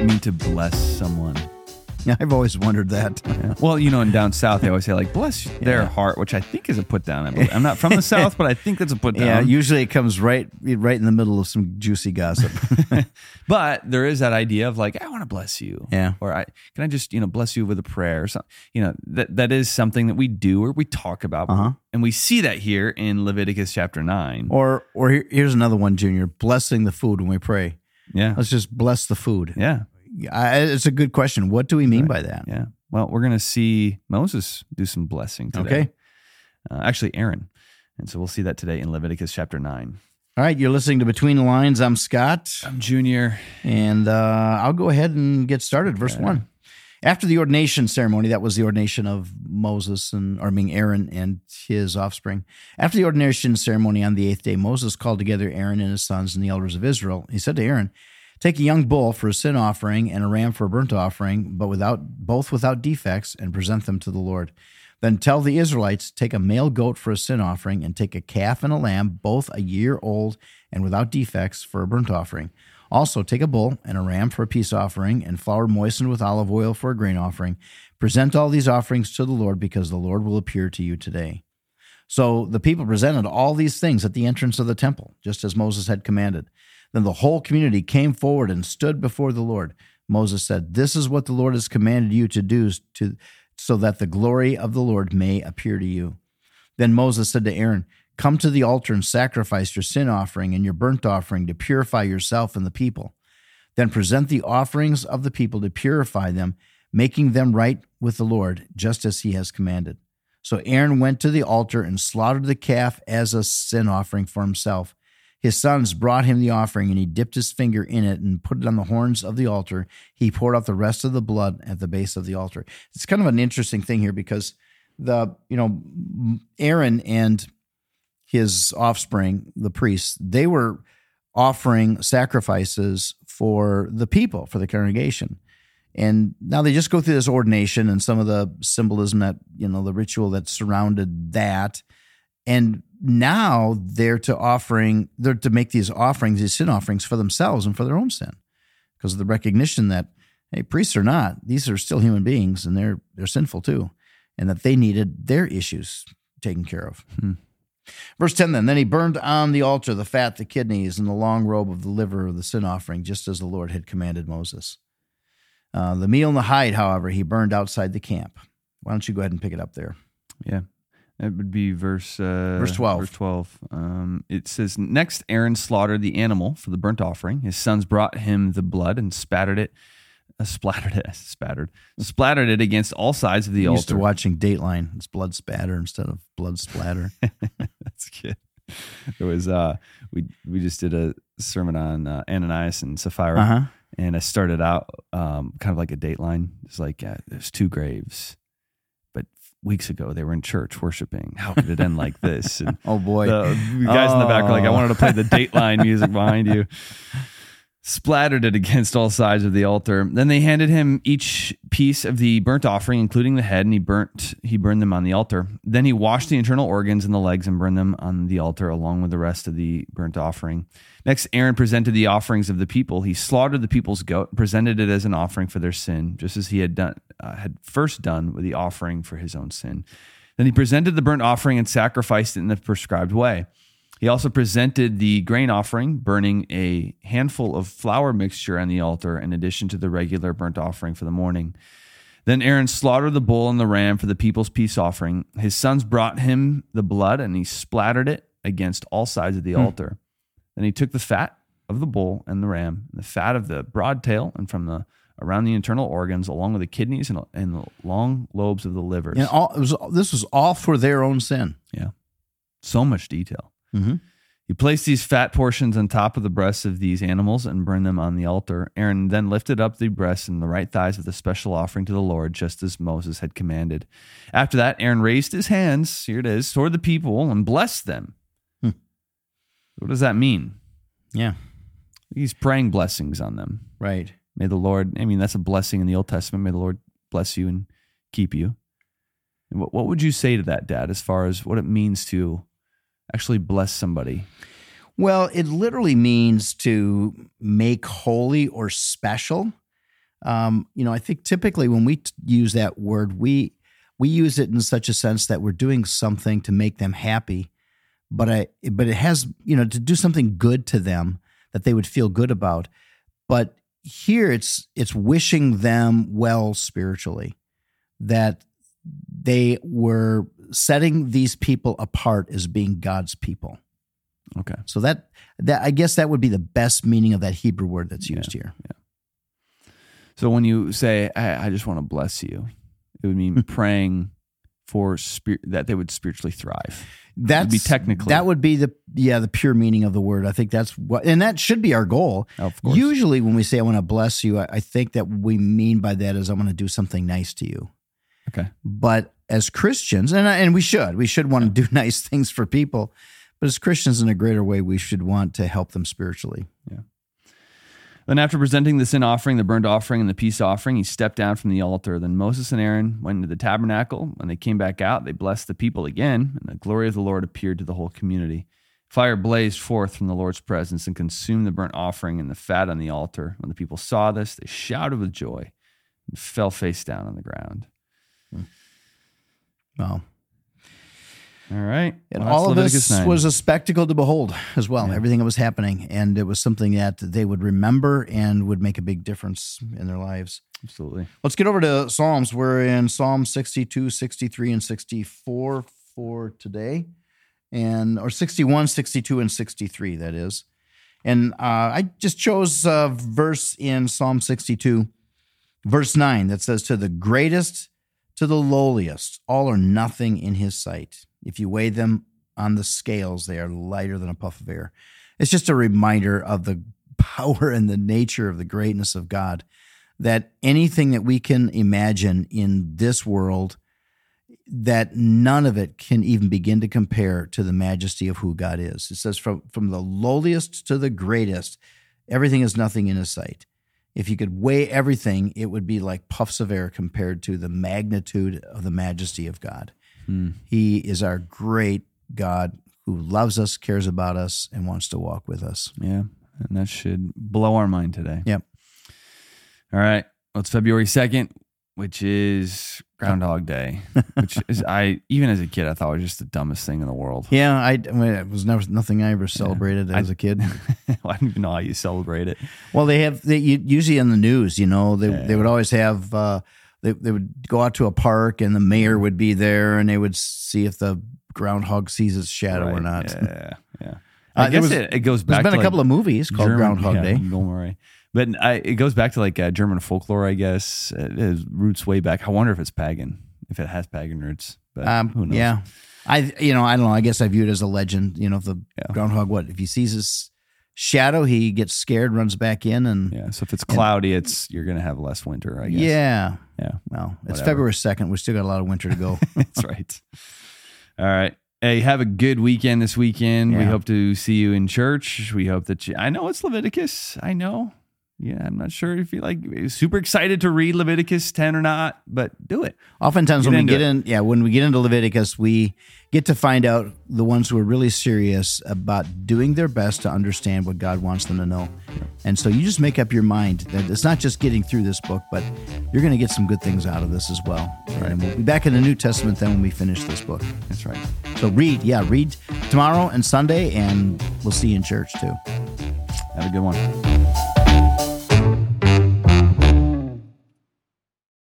it mean to bless someone? Yeah, I've always wondered that. Yeah. Well, you know, in down south, they always say like "bless their Yeah. heart," which I think is a put down. I'm not from the south, but I think that's a put down. Yeah, usually it comes right right in the middle of some juicy gossip. but there is that idea of like, I want to bless you. Yeah. Or I can I just, you know, bless you with a prayer or something. You know, that that is something that we do or we talk about. Uh-huh. And we see that here in Leviticus chapter nine. or or here's another one, Junior. Blessing the food when we pray. yeah. Let's just bless the food. Yeah. I, it's a good question. What do we mean by that? Yeah. Well, we're gonna see Moses do some blessing today. Okay. Uh, actually Aaron. And so we'll see that today in Leviticus chapter nine. All right, you're listening to Between the Lines. I'm Scott, I'm junior. and uh, I'll go ahead and get started. Verse Okay. one. After the ordination ceremony, that was the ordination of Moses and, or I mean Aaron and his offspring. After the ordination ceremony on the eighth day, Moses called together Aaron and his sons and the elders of Israel. He said to Aaron, "Take a young bull for a sin offering and a ram for a burnt offering, but without both without defects, and present them to the Lord." Then tell the Israelites, take a male goat for a sin offering, and take a calf and a lamb, both a year old and without defects, for a burnt offering. Also, take a bull and a ram for a peace offering, and flour moistened with olive oil for a grain offering. Present all these offerings to the Lord, because the Lord will appear to you today. So the people presented all these things at the entrance of the temple, just as Moses had commanded. Then the whole community came forward and stood before the Lord. Moses said, This is what the Lord has commanded you to do, to, so that the glory of the Lord may appear to you. Then Moses said to Aaron, Come to the altar and sacrifice your sin offering and your burnt offering to purify yourself and the people. Then present the offerings of the people to purify them, making them right with the Lord, just as he has commanded. So Aaron went to the altar and slaughtered the calf as a sin offering for himself. His sons brought him the offering, and he dipped his finger in it and put it on the horns of the altar. He poured out the rest of the blood at the base of the altar. It's kind of an interesting thing here because the you know Aaron and his offspring, the priests, they were offering sacrifices for the people, for the congregation. And now they just go through this ordination and some of the symbolism that, you know, the ritual that surrounded that. And now they're to offering, they're to make these offerings, these sin offerings for themselves and for their own sin. Because of the recognition that, hey, priests are not, these are still human beings and they're they're sinful too. And that they needed their issues taken care of. Verse 10 then, then he burned on the altar the fat, the kidneys, and the long lobe of the liver of the sin offering, just as the Lord had commanded Moses. Uh, the meal and the hide, however, he burned outside the camp. Why don't you go ahead and pick it up there? Yeah. That would be verse uh, Verse 12. Verse twelve. Um, it says, "Next, Aaron slaughtered the animal for the burnt offering. His sons brought him the blood and spattered it, uh, splattered it, spattered, splattered it against all sides of the I'm used to altar." watching Dateline. It's blood spatter instead of blood splatter. That's good. It was uh, we we just did a sermon on uh, Ananias and Sapphira, Uh huh. and I started out um, kind of like a Dateline. It's like uh, there's two graves, weeks ago they were in church worshiping. How could it end like this? And Oh boy. the guys in the back were like, I Oh. wanted to play the Dateline music behind you. Splattered it against all sides of the altar. Then they handed him each piece of the burnt offering, including the head, and he burnt he burned them on the altar. Then he washed the internal organs and the legs and burned them on the altar along with the rest of the burnt offering. Next, Aaron presented the offerings of the people. He slaughtered the people's goat, presented it as an offering for their sin, just as he had done uh, had first done with the offering for his own sin. Then he presented the burnt offering and sacrificed it in the prescribed way. He also presented the grain offering, burning a handful of flour mixture on the altar in addition to the regular burnt offering for the morning. Then Aaron slaughtered the bull and the ram for the people's peace offering. His sons brought him the blood and he splattered it against all sides of the hmm. altar. Then he took the fat of the bull and the ram, and the fat of the broad tail, and from the around the internal organs, along with the kidneys and, and the long lobes of the livers. And all, it was, this was all for their own sin. Yeah. So much detail. Mm-hmm. He placed these fat portions on top of the breasts of these animals and burned them on the altar. Aaron then lifted up the breasts and the right thighs of the special offering to the Lord, just as Moses had commanded. After that, Aaron raised his hands, here it is, toward the people and blessed them. Hmm. What does that mean? Yeah. He's praying blessings on them. Right. May the Lord, I mean, that's a blessing in the Old Testament. May the Lord bless you and keep you. And what, what would you say to that, Dad, as far as what it means to actually bless somebody? Well, it literally means to make holy or special. Um, you know, I think typically when we t- use that word, we we use it in such a sense that we're doing something to make them happy, but I but it has you know to do something good to them that they would feel good about. But here it's it's wishing them well spiritually, that they were setting these people apart as being God's people. Okay. So that that I guess that would be the best meaning of that Hebrew word that's used here. Yeah. So when you say, I, I just want to bless you, it would mean hmm. praying for spirit that they would spiritually thrive. That's be technically. that would be the yeah the pure meaning of the word. I think that's what and that should be our goal. Of course. Usually when we say I want to bless you, I, I think that what we mean by that is I want to do something nice to you. Okay. But as Christians, and I- and we should we should want to do nice things for people, but as Christians in a greater way, we should want to help them spiritually. Yeah. Then, after presenting the sin offering, the burnt offering, and the peace offering, he stepped down from the altar. Then Moses and Aaron went into the tabernacle. When they came back out, they blessed the people again, and the glory of the Lord appeared to the whole community. Fire blazed forth from the Lord's presence and consumed the burnt offering and the fat on the altar. When the people saw this, they shouted with joy and fell face down on the ground. Well, All right. And Well, all of Leviticus this 9. was a spectacle to behold as well. Yeah. Everything that was happening. And it was something that they would remember and would make a big difference in their lives. absolutely Let's get over to Psalms. We're in Psalm 62, 63, and 64 for today. And or 61, 62, and 63, that is. And uh, I just chose a verse in Psalm 62, verse 9, that says, To the greatest, to the lowliest, all are nothing in his sight. If you weigh them on the scales, they are lighter than a puff of air. It's just a reminder of the power and the nature of the greatness of God that anything that we can imagine in this world that none of it can even begin to compare to the majesty of who God is. It says from from the lowliest to the greatest everything is nothing in his sight. If you could weigh everything, it would be like puffs of air compared to the magnitude of the majesty of God. Hmm. He is our great God who loves us, cares about us, and wants to walk with us. Yeah. And that should blow our mind today. Yep. All right. Well, it's February 2nd, which is Groundhog Day, which is, I, even as a kid, I thought was just the dumbest thing in the world. Yeah, I, I mean, it was never nothing I ever celebrated I- as a kid. I don't even know how you celebrate it. Well, they have they usually in the news. You know, they Yeah. they would always have uh, they they would go out to a park and the mayor would be there and they would see if the groundhog sees its shadow or not. Yeah. Yeah. Uh, I there guess was- it, it goes back. There's been a couple of movies called German- Groundhog yeah, Day. Bill Murray. But I, it goes back to like uh, German folklore, I guess. It has roots way back. I wonder if it's pagan, if it has pagan roots. But Um, who knows? Yeah, I you know I don't know. I guess I view it as a legend. You know, if the Yeah. groundhog what if he sees his shadow, he gets scared, runs back in, and Yeah. So if it's cloudy, it's you're gonna have less winter. I guess. yeah. Yeah. Well, it's Whatever. February second. We still got a lot of winter to go. That's right. All right. Hey, have a good weekend this weekend. We hope to see you in church. We hope that you. I know it's Leviticus. I know. Yeah, I'm not sure if you like super excited to read Leviticus 10 or not, but do it. Oftentimes Get when we get it. in, yeah, when we get into Leviticus, we get to find out the ones who are really serious about doing their best to understand what God wants them to know. And so you just make up your mind that it's not just getting through this book, but you're going to get some good things out of this as well. And we'll be back in the New Testament then when we finish this book. That's right. So read, yeah, read tomorrow and Sunday, and we'll see you in church too. Have a good one.